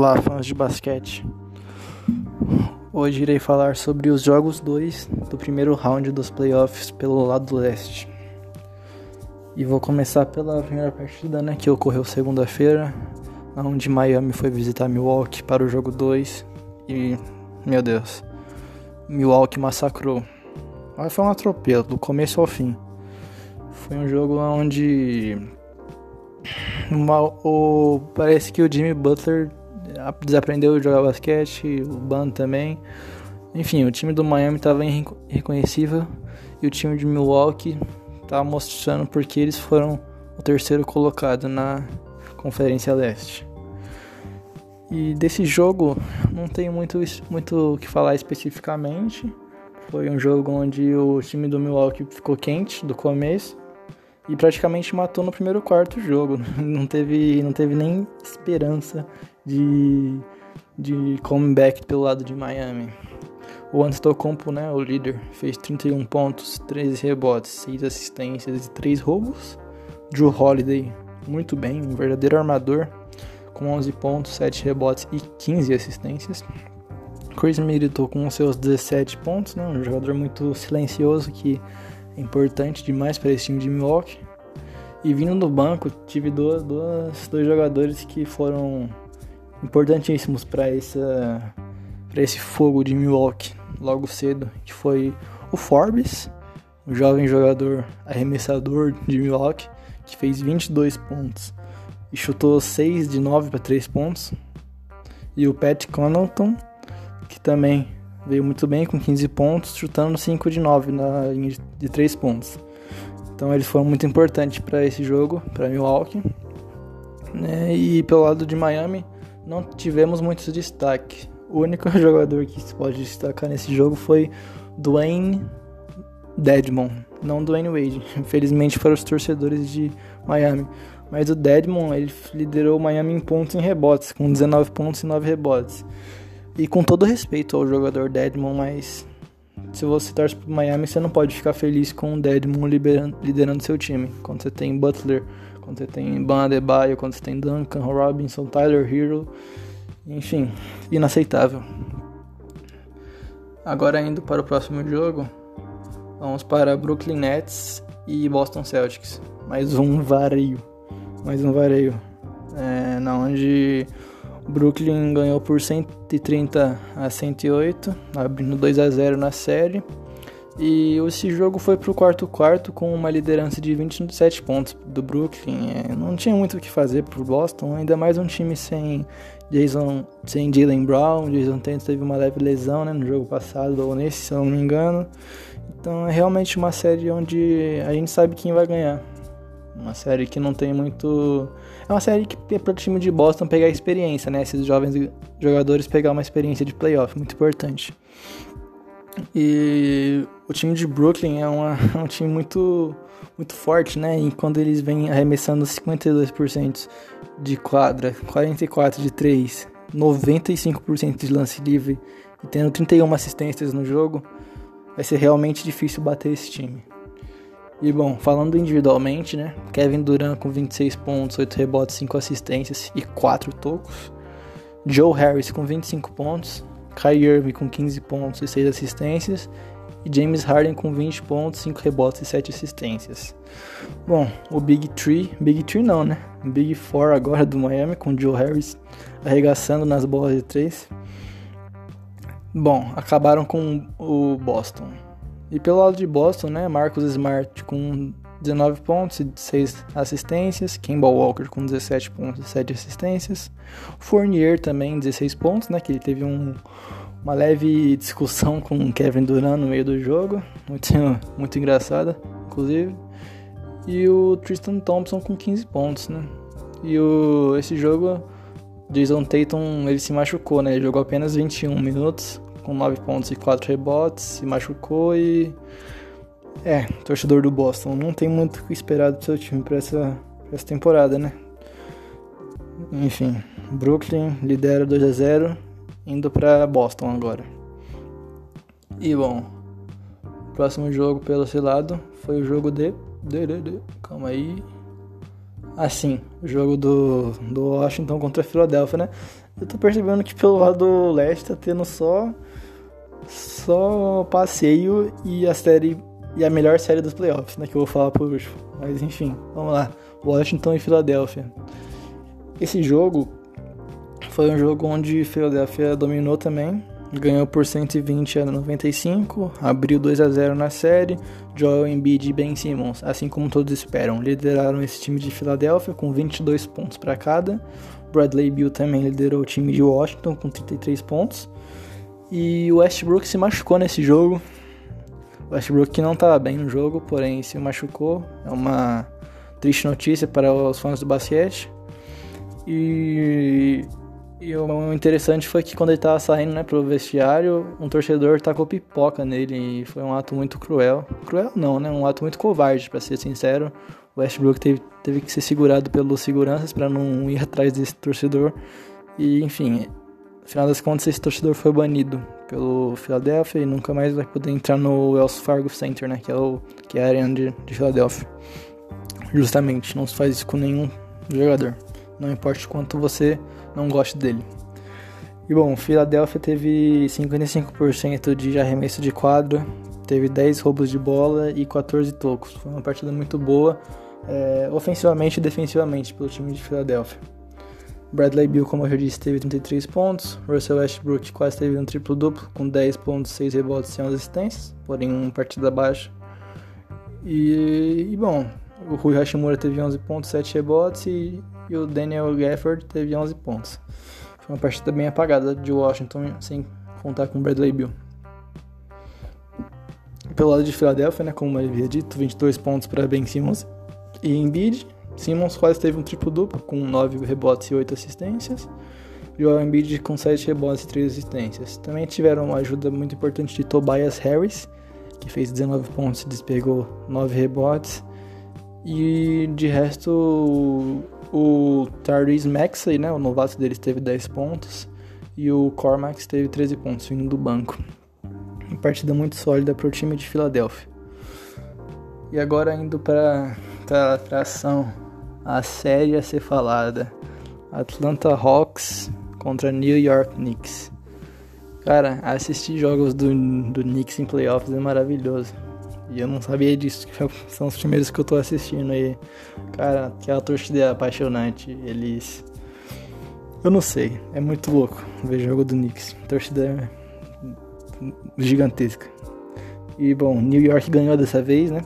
Olá, fãs de basquete. Hoje irei falar sobre os jogos 2 do primeiro round dos playoffs pelo lado leste. E vou começar pela primeira partida, né, que ocorreu segunda-feira, onde Miami foi visitar Milwaukee para o jogo 2 e, meu Deus, Milwaukee massacrou. Mas foi um atropelo, do começo ao fim. Foi um jogo onde uma, o, parece que o Jimmy Butler desaprendeu a jogar basquete, o Ban também. Enfim, o time do Miami estava irreconhecível e o time de Milwaukee estava mostrando porque eles foram o terceiro colocado na Conferência Leste. E desse jogo não tenho muito muito o que falar especificamente. Foi um jogo onde o time do Milwaukee ficou quente do começo e praticamente matou no primeiro quarto jogo. Não teve, não teve nem esperança de, de comeback pelo lado de Miami. O Antetokounmpo, né, o líder, fez 31 pontos, 13 rebotes, 6 assistências e 3 roubos. Drew Holiday, muito bem, um verdadeiro armador, com 11 pontos, 7 rebotes e 15 assistências. Chris Middleton com seus 17 pontos, né, um jogador muito silencioso que é importante demais para esse time de Milwaukee. E vindo do banco, tive duas, duas, dois jogadores que foram importantíssimos para essa esse fogo de Milwaukee logo cedo, que foi o Forbes, um jovem jogador arremessador de Milwaukee, que fez 22 pontos e chutou 6 de 9 para 3 pontos. E o Pat Connaughton, que também veio muito bem com 15 pontos, chutando 5 de 9 na linha de 3 pontos. Então eles foram muito importantes para esse jogo, para Milwaukee. Né? E pelo lado de Miami, não tivemos muitos destaque. O único jogador que se pode destacar nesse jogo foi Dwayne Dedmon, não Dwayne Wade. Infelizmente para os torcedores de Miami. Mas o Dedmon, ele liderou o Miami em pontos e rebotes, com 19 pontos e 9 rebotes. E com todo respeito ao jogador Dedmon, mas se você torce pro Miami, você não pode ficar feliz com o Dedmon liderando seu time. Quando você tem Butler, quando você tem Ban Adebayo, quando você tem Duncan Robinson, Tyler Hero, enfim, inaceitável. Agora indo para o próximo jogo, vamos para Brooklyn Nets e Boston Celtics. Mais um vareio, mais um vareio, é, na onde Brooklyn ganhou por 130 a 108, abrindo 2 a 0 na série. E esse jogo foi pro quarto quarto com uma liderança de 27 pontos do Brooklyn. É, não tinha muito o que fazer pro Boston, ainda mais um time sem Jason, sem Jalen Brown. Jason Tatum teve uma leve lesão né, no jogo passado, ou nesse, se eu não me engano. Então é realmente uma série onde a gente sabe quem vai ganhar. Uma série que não tem muito. É uma série que é para o time de Boston pegar experiência, né? Esses jovens jogadores pegar uma experiência de playoff, muito importante. E o time de Brooklyn é, uma, é um time muito, muito forte, né? E quando eles vêm arremessando 52% de quadra, 44% de 3, 95% de lance livre e tendo 31 assistências no jogo, vai ser realmente difícil bater esse time. E bom, falando individualmente, né? Kevin Durant com 26 pontos, 8 rebotes, 5 assistências e 4 tocos. Joe Harris com 25 pontos, Kyrie Irving com 15 pontos e 6 assistências, e James Harden com 20 pontos, 5 rebotes e 7 assistências. Bom, o Big Three, Big Three não, né? Big Four agora do Miami, com Joe Harris arregaçando nas bolas de 3. Bom, acabaram com o Boston. E pelo lado de Boston, né, Marcus Smart com 19 pontos e 6 assistências, Kemba Walker com 17 pontos e 7 assistências, Fournier também 16 pontos, né, que ele teve um, uma leve discussão com Kevin Durant no meio do jogo, muito, muito engraçada, inclusive, e o Tristan Thompson com 15 pontos, né, e o, esse jogo, Jason Tatum, ele se machucou, né, ele jogou apenas 21 minutos, com 9 pontos e 4 rebotes, se machucou e é, torcedor do Boston, não tem muito o que esperar do seu time para essa, pra essa temporada, né? Enfim, Brooklyn lidera 2 a 0 indo para Boston agora. E bom, próximo jogo pelo seu lado foi o jogo de, de, de, de calma aí. Assim, o jogo do, do Washington contra a Philadelphia, né? Eu tô percebendo que pelo lado do leste tá tendo só só passeio e a série e a melhor série dos playoffs, né, que eu vou falar por último. Mas enfim, vamos lá. Washington e Philadelphia. Esse jogo foi um jogo onde Philadelphia dominou também, ganhou por 120 a 95, abriu 2 a 0 na série. Joel Embiid e Ben Simmons, assim como todos esperam, lideraram esse time de Filadélfia com 22 pontos para cada. Bradley Beal também liderou o time de Washington com 33 pontos. E o Westbrook se machucou nesse jogo. O Westbrook não estava bem no jogo, porém se machucou. É uma triste notícia para os fãs do basquete. E, e o interessante foi que quando ele estava saindo né, pro vestiário, um torcedor tacou pipoca nele e foi um ato muito cruel. Cruel não, né? Um ato muito covarde, para ser sincero. O Westbrook teve, teve que ser segurado pelos seguranças para não ir atrás desse torcedor. E enfim, Afinal das contas, esse torcedor foi banido pelo Philadelphia e nunca mais vai poder entrar no Wells Fargo Center, né? Que é, o, que é a arena de, de Philadelphia. Justamente, não se faz isso com nenhum jogador. Não importa quanto você não goste dele. E bom, Philadelphia teve 55% de arremesso de quadra, teve 10 roubos de bola e 14 tocos. Foi uma partida muito boa, é, ofensivamente e defensivamente, pelo time de Philadelphia. Bradley Beal, como eu já disse, teve 33 pontos. Russell Westbrook quase teve um triplo-duplo, com 10 pontos, 6 rebotes e 11 assistências, porém uma partida baixa. E, e, bom, o Rui Hashimura teve 11 pontos, 7 rebotes e, e, o Daniel Gafford teve 11 pontos. Foi uma partida bem apagada de Washington, sem contar com Bradley Beal. Pelo lado de Filadélfia, né, como eu havia dito, 22 pontos para Ben Simmons e Embiid, Simmons quase teve um triplo-duplo, com 9 rebotes e 8 assistências. Joel Embiid com 7 rebotes e 3 assistências. Também tiveram uma ajuda muito importante de Tobias Harris, que fez 19 pontos e despegou 9 rebotes. E de resto, o, o Tyrese Maxey, né, o novato deles, teve 10 pontos. E o Cormax teve 13 pontos, vindo do banco. Uma partida muito sólida para o time de Filadélfia. E agora indo para a atração a série a ser falada: Atlanta Hawks contra New York Knicks. Cara, assistir jogos do, do Knicks em playoffs é maravilhoso. E eu não sabia disso, que são os primeiros que eu tô assistindo aí. Cara, aquela torcida é apaixonante. Eles. Eu não sei, é muito louco ver jogo do Knicks. A torcida é gigantesca. E bom, New York ganhou dessa vez, né?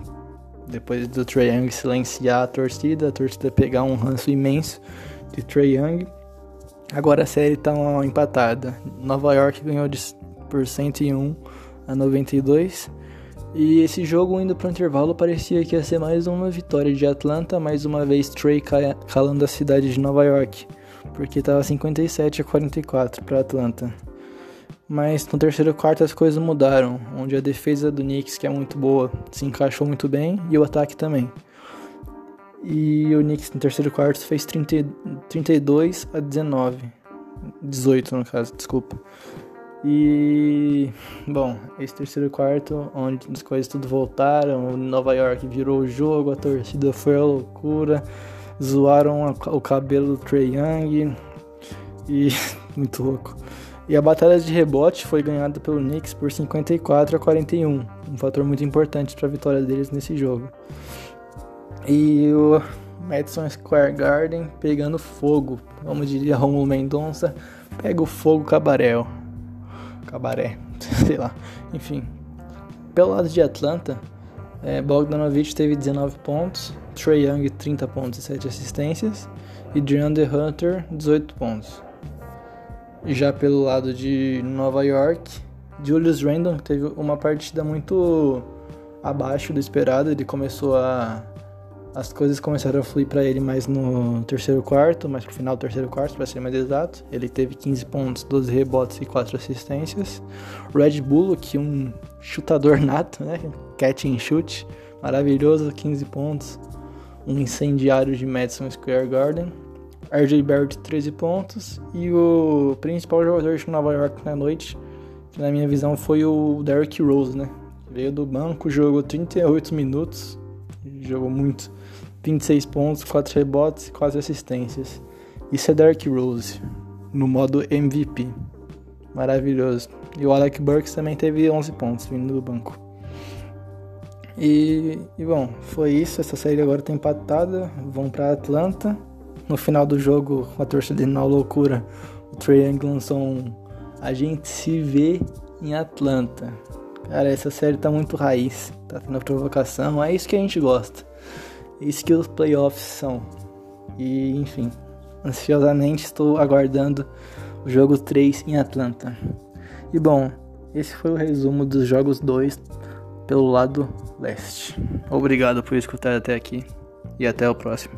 Depois do Trae Young silenciar a torcida, a torcida pegar um ranço imenso de Trae Young. Agora a série está empatada. Nova York ganhou por 101 a 92. E esse jogo indo para o intervalo parecia que ia ser mais uma vitória de Atlanta, mais uma vez Trey calando a cidade de Nova York, porque estava 57 a 44 para Atlanta. Mas no terceiro quarto as coisas mudaram, onde a defesa do Knicks, que é muito boa, se encaixou muito bem e o ataque também. E o Knicks no terceiro quarto fez 30, 32 a 19. 18 no caso, desculpa. E bom, esse terceiro quarto, onde as coisas tudo voltaram, Nova York virou o jogo, a torcida foi a loucura, zoaram o cabelo do Trey Young e muito louco. E a batalha de rebote foi ganhada pelo Knicks por 54 a 41, um fator muito importante para a vitória deles nesse jogo. E o Madison Square Garden pegando fogo, como diria Romulo Mendonça, pega o fogo cabaré. Cabaré, sei lá. Enfim, pelo lado de Atlanta, é, Bogdanovich teve 19 pontos, Trey Young 30 pontos e 7 assistências e DeAndre Hunter 18 pontos. Já pelo lado de Nova York, Julius Randle teve uma partida muito abaixo do esperado. Ele começou a. As coisas começaram a fluir para ele mais no terceiro quarto, mais pro final do terceiro quarto, para ser mais exato. Ele teve 15 pontos, 12 rebotes e 4 assistências. Red Bull, que um chutador nato, né? Catch and shoot, maravilhoso, 15 pontos. Um incendiário de Madison Square Garden. RJ Barrett 13 pontos e o principal jogador de Nova York na noite, que na minha visão foi o Derrick Rose, né? Veio do banco, jogou 38 minutos, jogou muito, 26 pontos, 4 rebotes e 4 assistências. Isso é Dark Rose, no modo MVP. Maravilhoso. E o Alec Burks também teve 11 pontos vindo do banco. E, e bom, foi isso. Essa série agora tá empatada. Vão para Atlanta. No final do jogo, com a torcida na loucura, o Trey Young lançou um A gente se vê em Atlanta. Cara, essa série tá muito raiz. Tá tendo provocação. É isso que a gente gosta. Isso que os playoffs são. E enfim, ansiosamente estou aguardando o jogo 3 em Atlanta. E bom, esse foi o resumo dos jogos 2 pelo lado leste. Obrigado por escutar até aqui e até o próximo.